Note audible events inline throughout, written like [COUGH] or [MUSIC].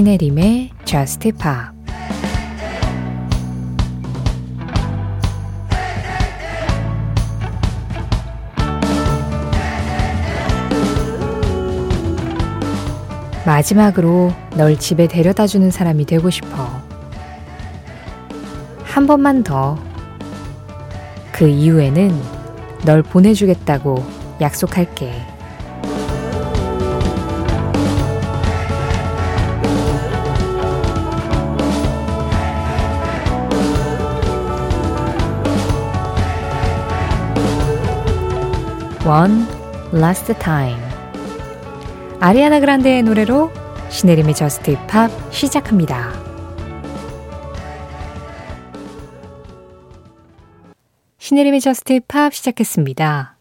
신혜림의 Just Pop 마지막으로 널 집에 데려다 주는 사람이 되고 싶어. 한 번만 더. 그 이후에는 널 보내주겠다고 약속할게. One last time. 아리아나 그란데의 노래로 신혜림의 JUST POP 시작합니다. 신혜림의 JUST POP 시작했습니다.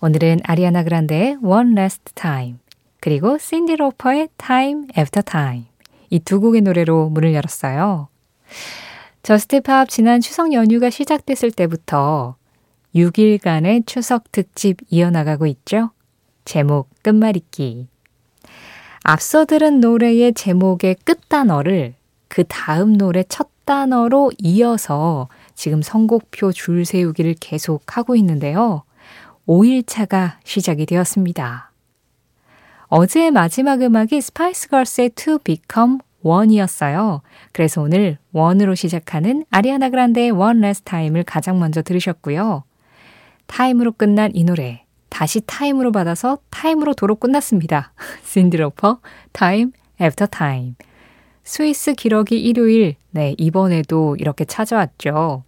오늘은 아리아나 그란데의 One Last Time 그리고 신디 로퍼의 Time After Time 이 두 곡의 노래로 문을 열었어요. JUST POP 지난 추석 연휴가 시작됐을 때부터 6일간의 추석 특집 이어나가고 있죠. 제목 끝말잇기. 앞서 들은 노래의 제목의 끝단어를 그 다음 노래 첫 단어로 이어서 지금 선곡표 줄 세우기를 계속 하고 있는데요. 5일차가 시작이 되었습니다. 어제의 마지막 음악이 스파이스 걸스의 Two Become One이었어요. 그래서 오늘 One으로 시작하는 아리아나 그란데의 One Last Time을 가장 먼저 들으셨고요. Time으로 끝난 이 노래 다시 Time으로 받아서 Time으로 도로 끝났습니다. [LAUGHS] 신디로퍼 Time After Time. 스위스 기러기 일요일. 네, 이번에도 이렇게 찾아왔죠.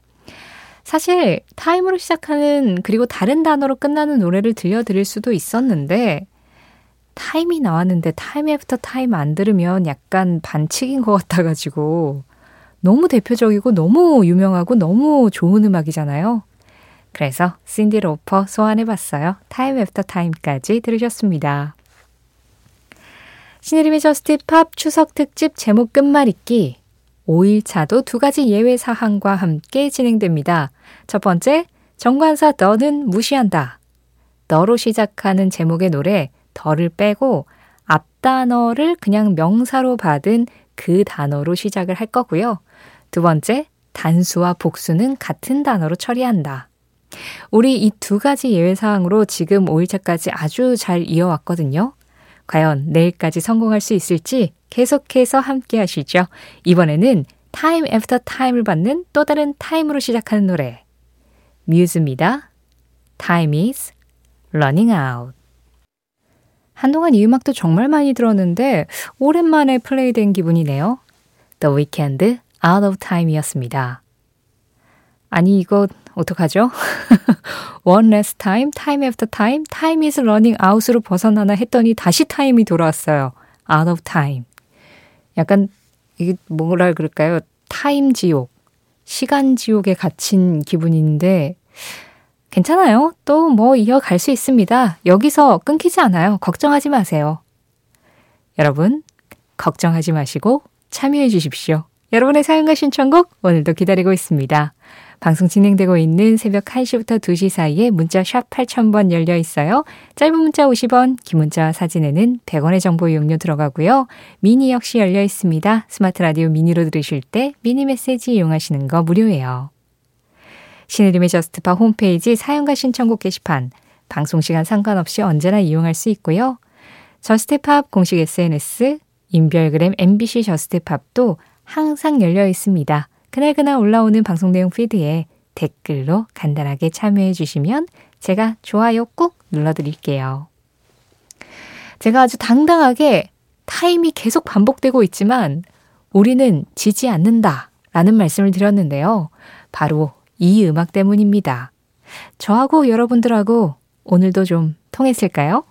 사실 Time으로 시작하는 그리고 다른 단어로 끝나는 노래를 들려드릴 수도 있었는데 Time이 나왔는데 Time After Time 안 들으면 약간 반칙인 것 같아가지고 너무 대표적이고 너무 유명하고 너무 좋은 음악이잖아요. 그래서 신디 로퍼 소환해봤어요. Time After Time까지 들으셨습니다. 신혜림의 JUST POP 추석 특집 제목 끝말잇기 5일차도 두 가지 예외 사항과 함께 진행됩니다. 첫 번째, 정관사 the는 무시한다. the로 시작하는 제목의 노래 the를 빼고 앞 단어를 그냥 명사로 받은 그 단어로 시작을 할 거고요. 두 번째, 단수와 복수는 같은 단어로 처리한다. 우리 이 두 가지 예외 사항으로 지금 5일차까지 아주 잘 이어왔거든요. 과연 내일까지 성공할 수 있을지 계속해서 함께 하시죠. 이번에는 Time After Time을 받는 또 다른 Time으로 시작하는 노래. 뮤즈입니다. Time is running out. 한동안 이 음악도 정말 많이 들었는데 오랜만에 플레이된 기분이네요. The Weeknd Out of Time이었습니다. 아니 이거 어떡하죠? [LAUGHS] One last time, time after time, time is running out으로 벗어나나 했더니 다시 타임이 돌아왔어요. out of time. 약간 이게 뭐라 그럴까요? 타임 지옥, 시간 지옥에 갇힌 기분인데 괜찮아요. 또 뭐 이어갈 수 있습니다. 여기서 끊기지 않아요. 걱정하지 마세요. 여러분, 걱정하지 마시고 참여해 주십시오. 여러분의 사연과 신청곡 오늘도 기다리고 있습니다. 방송 진행되고 있는 새벽 1시부터 2시 사이에 문자 샵 8000번 열려 있어요. 짧은 문자 50원, 긴 문자 사진에는 100원의 정보 이용료 들어가고요. 미니 역시 열려 있습니다. 스마트 라디오 미니로 들으실 때 미니 메시지 이용하시는 거 무료예요. 신혜림의 저스트파 홈페이지 사연과 신청곡 게시판, 방송 시간 상관없이 언제나 이용할 수 있고요. JUST POP 공식 SNS, 인별그램 MBC JUST POP도 항상 열려 있습니다. 그날그날 올라오는 방송 내용 피드에 댓글로 간단하게 참여해 주시면 제가 좋아요 꾹 눌러드릴게요. 제가 아주 당당하게 Time이 계속 반복되고 있지만 우리는 지지 않는다 라는 말씀을 드렸는데요. 바로 이 음악 때문입니다. 저하고 여러분들하고 오늘도 좀 통했을까요?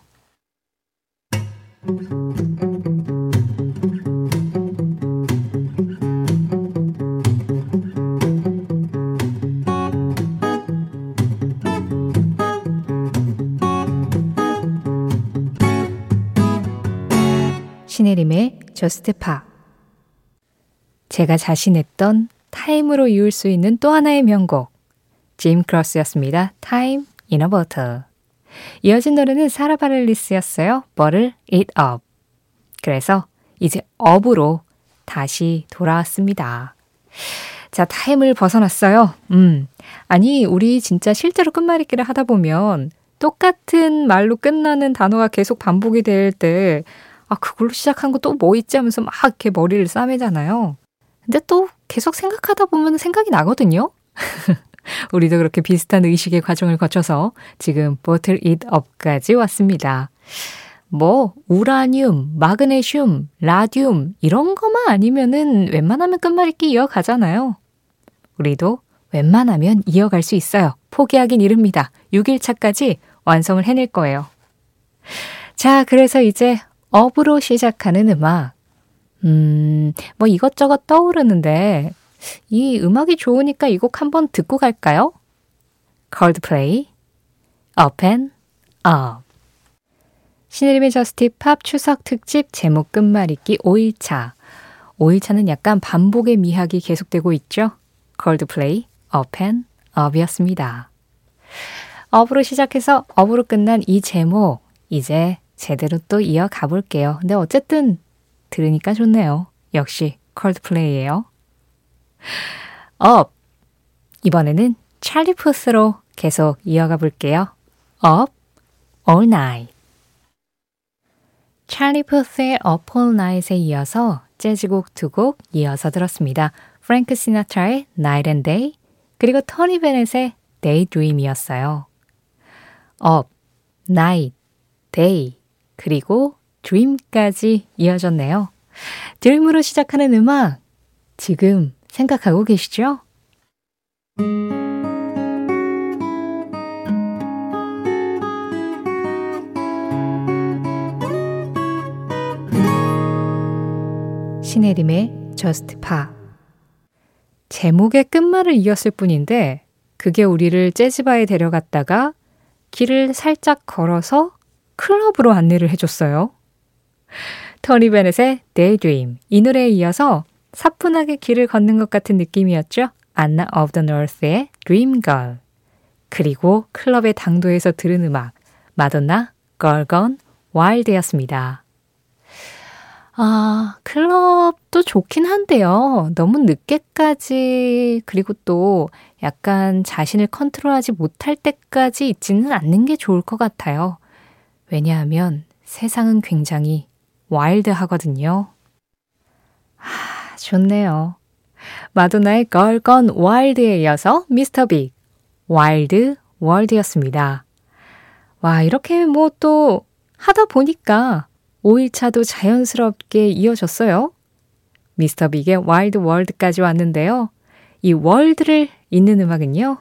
저스트 파 제가 자신했던 Time으로 이을 수 있는 또 하나의 명곡 짐 크로스였습니다. In a Bottle 이어진 노래는 사라 바렐리스였어요. Bottle It Up 그래서 이제 Up으로 다시 돌아왔습니다. 자, Time을 벗어났어요. 음. 아니, 우리 진짜 실제로 끝말잇기를 하다 보면 똑같은 말로 끝나는 단어가 계속 반복이 될 때, 아, 그걸로 시작한 거 또 뭐 있지 하면서 막 이렇게 머리를 싸매잖아요. 근데 또 계속 생각하다 보면 생각이 나거든요? [LAUGHS] 우리도 그렇게 비슷한 의식의 과정을 거쳐서 지금 버틀 잇 업까지 왔습니다. 뭐 우라늄, 마그네슘, 라듐 이런 것만 아니면은 웬만하면 끝말잇기 이어가잖아요. 우리도 웬만하면 이어갈 수 있어요. 포기하긴 이릅니다. 6일차까지 완성을 해낼 거예요. 자, 그래서 이제 업으로 시작하는 음악. 음, 뭐 이것저것 떠오르는데 이 음악이 좋으니까 이 곡 한번 듣고 갈까요? Coldplay, Up and Up. 신의림의 저스티 팝 추석 특집 제목 끝말잇기 5일차. 5일차는 약간 반복의 미학이 계속되고 있죠. Coldplay, Up and Up이었습니다. Up으로 시작해서 Up으로 끝난 이 제목, 이제 제대로 또 이어가 볼게요. 근데 어쨌든 들으니까 좋네요. 역시 콜드플레이예요. Up. 이번에는 찰리 푸스로 계속 이어가 볼게요. Up All Night. 찰리 푸스의 Up All Night에 이어서 재즈곡 두 곡 이어서 들었습니다. 프랭크 시나트라의 Night and Day 그리고 토니 베넷의 Daydream이었어요. Up, Night, Day 그리고 Dream까지 이어졌네요. 드림으로 시작하는 음악 지금 생각하고 계시죠? 신혜림의 Just Pa 제목의 끝말을 이었을 뿐인데 그게 우리를 재즈바에 데려갔다가 길을 살짝 걸어서 클럽으로 안내를 해줬어요. 토니 베넷의 Daydream 이 노래에 이어서 사뿐하게 길을 걷는 것 같은 느낌이었죠. 안나 of the North의 Dream Girl 그리고 클럽의 당도에서 들은 음악 마돈나 Girl Gone Wild였습니다. 아, 클럽도 좋긴 한데요. 너무 늦게까지, 그리고 또 약간 자신을 컨트롤하지 못할 때까지 있지는 않는 게 좋을 것 같아요. 왜냐하면 세상은 굉장히 와일드 하거든요. 아, 좋네요. 마돈나의 Gone Wild에 이어서 미스터 빅, Wild World였습니다. 와, 이렇게 뭐 또 하다 보니까 5일차도 자연스럽게 이어졌어요. 미스터 빅의 Wild World까지 왔는데요. 이 World를 잇는 음악은요.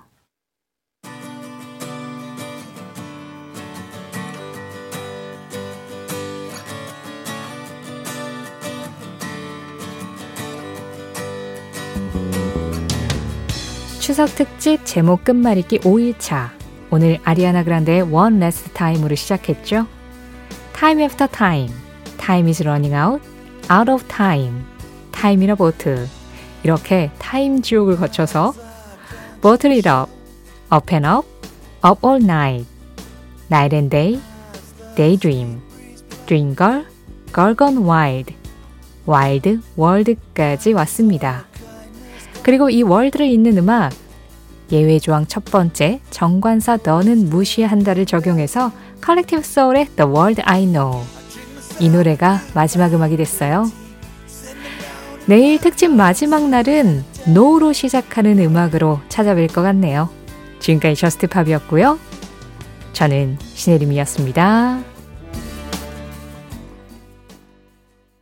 추석 특집 제목 끝말잇기 5일차. 오늘 아리아나 그란데의 One Last Time으로 시작했죠. Time after time. Time is running out. Out of time. Time in a boat. 이렇게 타임 지옥을 거쳐서 Bottle it up. Up and up. Up all night. Night and day. Daydream. Dream girl. Gone wild. 와일드 월드까지 왔습니다. 그리고 이 World를 잇는 음악 예외 조항 첫 번째 정관사 the는 무시한다를 적용해서 컬렉티브 소울의 The World I Know 이 노래가 마지막 음악이 됐어요. 내일 특집 마지막 날은 Know로 시작하는 음악으로 찾아뵐 것 같네요. 지금까지 JUST POP이었고요. 저는 신혜림이었습니다.